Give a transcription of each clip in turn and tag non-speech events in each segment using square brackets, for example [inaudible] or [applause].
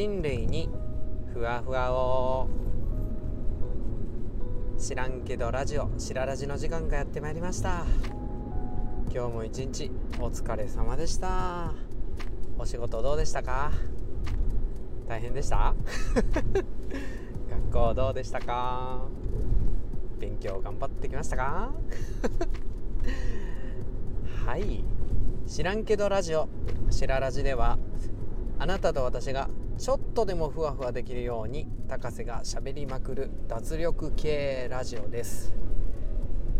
人類にふわふわを。知らんけどラジオ白ラジの時間がやってまいりました。今日も一日お疲れ様でした。お仕事どうでしたか？大変でした？学校どうでしたか？勉強頑張ってきましたか？はい。知らんけどラジオ白ラジではあなたと私がちょっとでもふわふわできるように高瀬がしゃべりまくる脱力系ラジオです。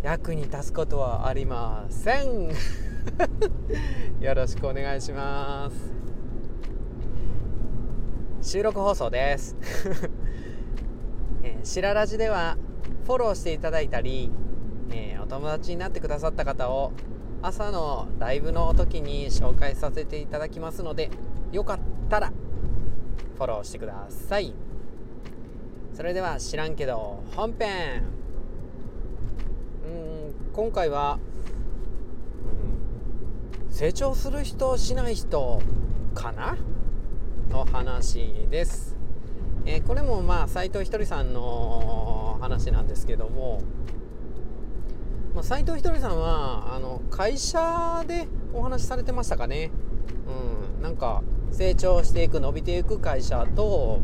役に立つことはありません。[laughs] よろしくお願いします。収録放送です。[laughs] えー、白ラジではフォローしていただいたり、えー、お友達になってくださった方を朝のライブの時に紹介させていただきますのでよかったらフォローしてください。それでは知らんけど本編。うん今回は、うん、成長する人しない人かな？の話です、えー、これもまあ斎藤ひとりさんの話なんですけどもまあ、斉藤ひとりさんはあの会社でお話しされてましたかね、うん、なんか成長していく伸びていく会社と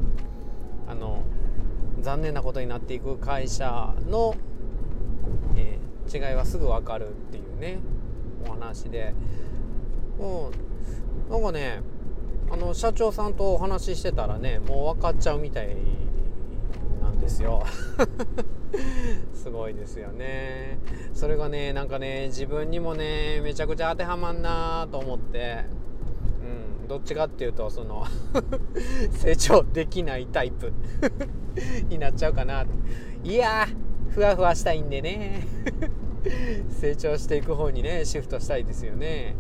あの残念なことになっていく会社の、えー、違いはすぐ分かるっていうねお話で。もうなんかねあの社長さんとお話ししてたらねもう分かっちゃうみたいなんですよ。[laughs] すごいですよね。それがねなんかね自分にもねめちゃくちゃ当てはまんなと思って。うんどっちかっていうとその [laughs] 成長できないタイプ [laughs] になっちゃうかないやふわふわしたいんでね。[laughs] 成長していく方にねシフトしたいですよね。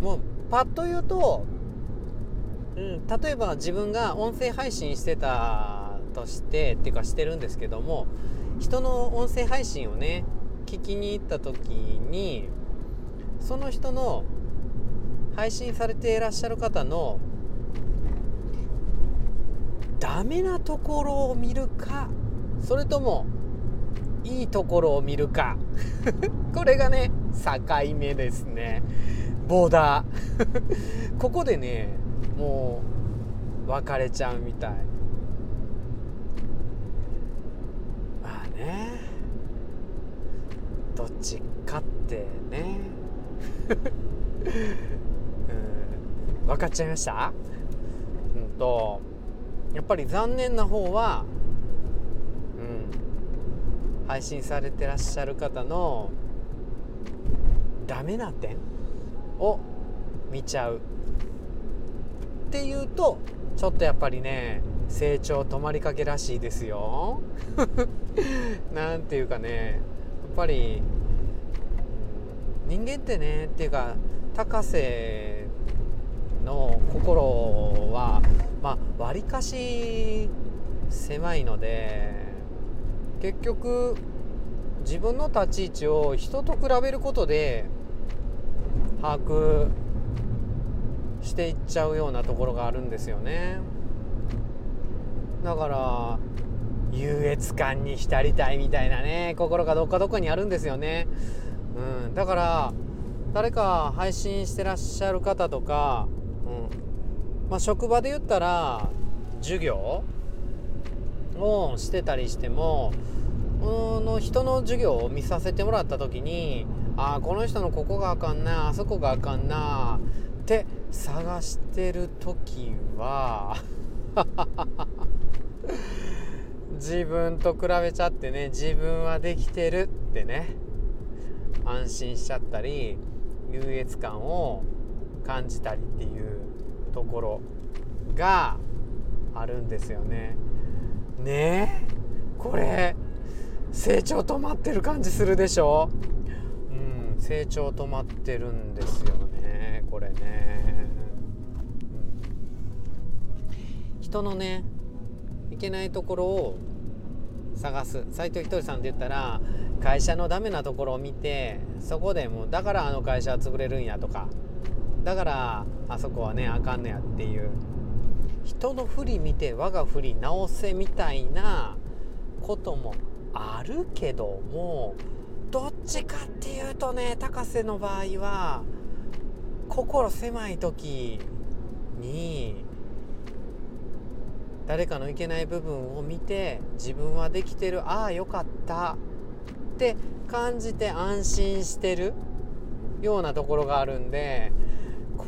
もうパッと言うと、うん、例えば自分が音声配信してたとしてっていうかしてるんですけども人の音声配信をね聞きに行った時にその人の配信されていらっしゃる方のダメなところを見るかそれともいいところを見るか。[laughs] これがね境目ですね。ボーダー。[laughs] ここでねもう分かれちゃうみたい。まあねどっちかってね。[laughs] うん、分かっちゃいました？うんとやっぱり残念な方は、うん、配信されてらっしゃる方のダメな点を見ちゃう。っていうとちょっとやっぱりね成長止まりかけらしいですよ。[laughs] なんていうかねやっぱり人間ってねっていうか高瀬の心はまあわりかし狭いので結局自分の立ち位置を人と比べることで把握していっちゃうようなところがあるんですよね。だから優越感に浸りたいみたいなね心がどっかどっかにあるんですよね、うん、だから誰か配信してらっしゃる方とか、まあ、職場で言ったら授業をしてたりしてもの人の授業を見させてもらった時にああこの人のここがあかんなあそこがあかんなって探してる時は [laughs] 自分と比べちゃってね自分はできてるってね安心しちゃったり優越感を感じたりっていうところがあるんですよね。ねえ？これ成長止まってる感じするでしょ？うん成長止まってるんですよねこれね、うん、人のねいけないところを探す。斎藤ひとりさんで言ったら会社のダメなところを見てそこでもうだからあの会社は潰れるんやとかだからあそこはねあかんねやっていう。人の振り見て我が振り直せみたいなこともあるけどもどっちかっていうとね高瀬の場合は心狭い時に誰かのいけない部分を見て自分はできてるああよかったって感じて安心してるようなところがあるんで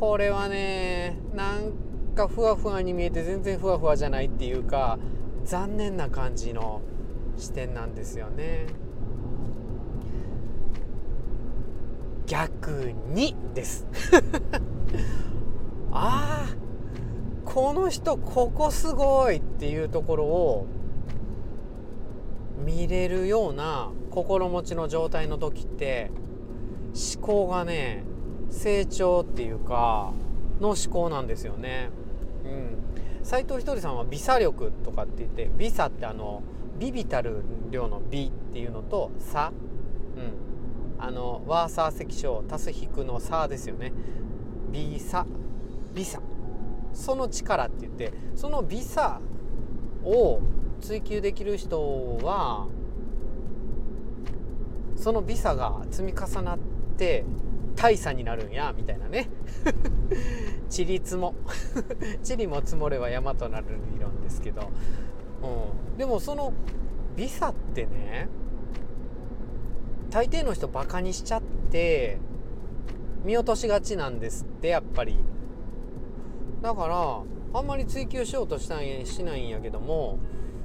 これはねなんかふわふわに見えて全然ふわふわじゃないっていうか残念な感じの視点なんですよね。逆にです [laughs] ああこの人ここすごいっていうところを見れるような心持ちの状態の時って思考がね成長っていうかの思考なんですよね。うん、斉藤ひとりさんは美差力とかって言って美差ってあのビビたる量の美っていうのと差、うん、あのワーサー積小足す引くの差ですよね。美差。美差。その力って言ってその美差を追求できる人はその美差が積み重なって大差になるんやみたいなね。[laughs] ちりつも。[laughs] ちりも積もれば山となる理論ですけど、うん、でもその美差ってね大抵の人バカにしちゃって見落としがちなんですってやっぱり。だからあんまり追求しようとしたんしないんやけども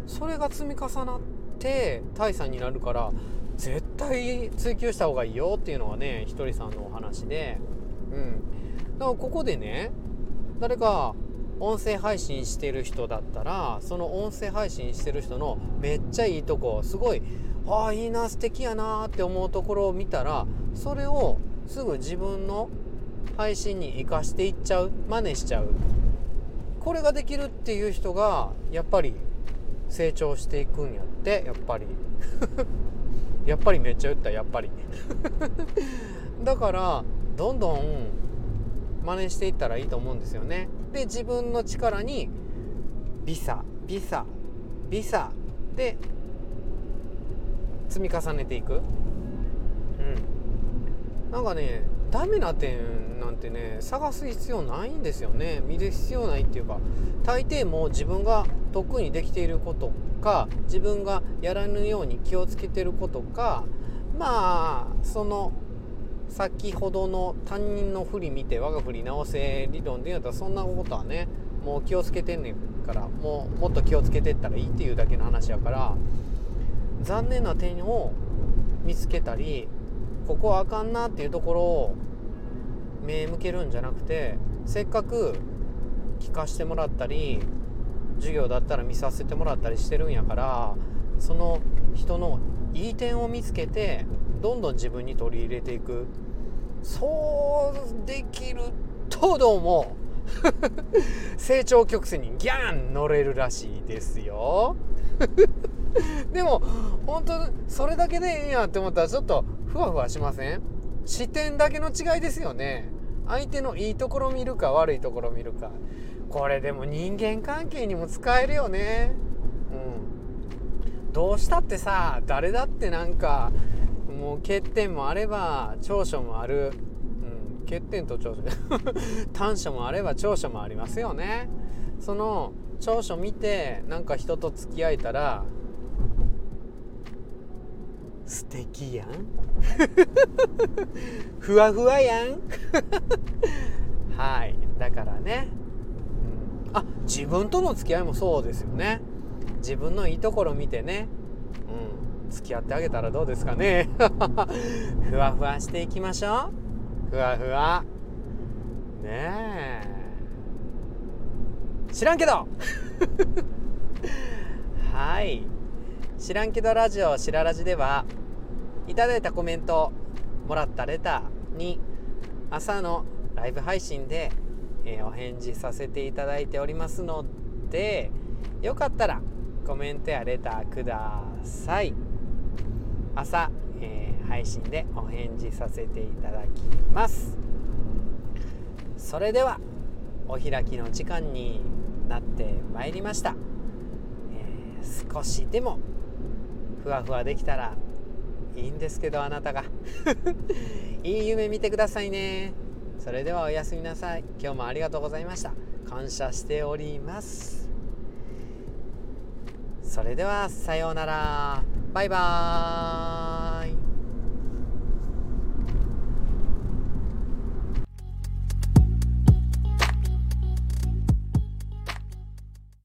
それが積み重なって大差になるから絶対追求した方がいいよっていうのがねひとりさんのお話で。うん。だからここでね誰か音声配信してる人だったらその音声配信してる人のめっちゃいいとこすごいああいいな素敵やなって思うところを見たらそれをすぐ自分の配信に生かしていっちゃう。真似しちゃう。これができるっていう人がやっぱり成長していくんやってやっぱり。やっぱりめっちゃ言ったやっぱり。[laughs] だからどんどん真似していったらいいと思うんですよね。で自分の力にビサビサビサで積み重ねていく。うん。なんかねダメな点なんてね探す必要ないんですよね。見る必要ないっていうか大抵も自分が得意にできていることか自分がやらぬように気をつけてることかまあその先ほどの他人の振り見て我が振り直せ理論で言うとそんなことはねもう気をつけてんねんからもうもっと気をつけてったらいいっていうだけの話やから残念な点を見つけたりここはあかんなっていうところを目向けるんじゃなくてせっかく聞かしてもらったり授業だったら見させてもらったりしてるんやからその人のいい点を見つけてどんどん自分に取り入れていく。そうできるとどうも [laughs] 成長曲線にギャン乗れるらしいですよ。[laughs] でも本当それだけでええやんって思ったらちょっとふわふわしません？視点だけの違いですよね。相手のいいところ見るか悪いところ見るか。これでも人間関係にも使えるよね。うん。どうしたってさ誰だってなんかもう欠点もあれば長所もある、うん、欠点と長所。[laughs] 短所もあれば長所もありますよね。その長所見てなんか人と付き合えたら素敵やん。ふわふわやん。はい。だからね、あ自分との付き合いもそうですよね。自分のいいところ見てね、うん、付き合ってあげたらどうですかね。[laughs] ふわふわしていきましょう。ふわふわ。ねえ。知らんけど。[laughs] はい。知らんけどラジオしららじではいただいたコメントもらったレターに朝のライブ配信で、えー、お返事させていただいておりますのでよかったらコメントやレターください。朝、えー、配信でお返事させていただきます。それではお開きの時間になってまいりました、えー、少しでもふわふわできたらいいんですけどあなたが。[laughs] いい夢見てくださいね。それではおやすみなさい。今日もありがとうございました。感謝しております。それではさようなら。バイバーイ。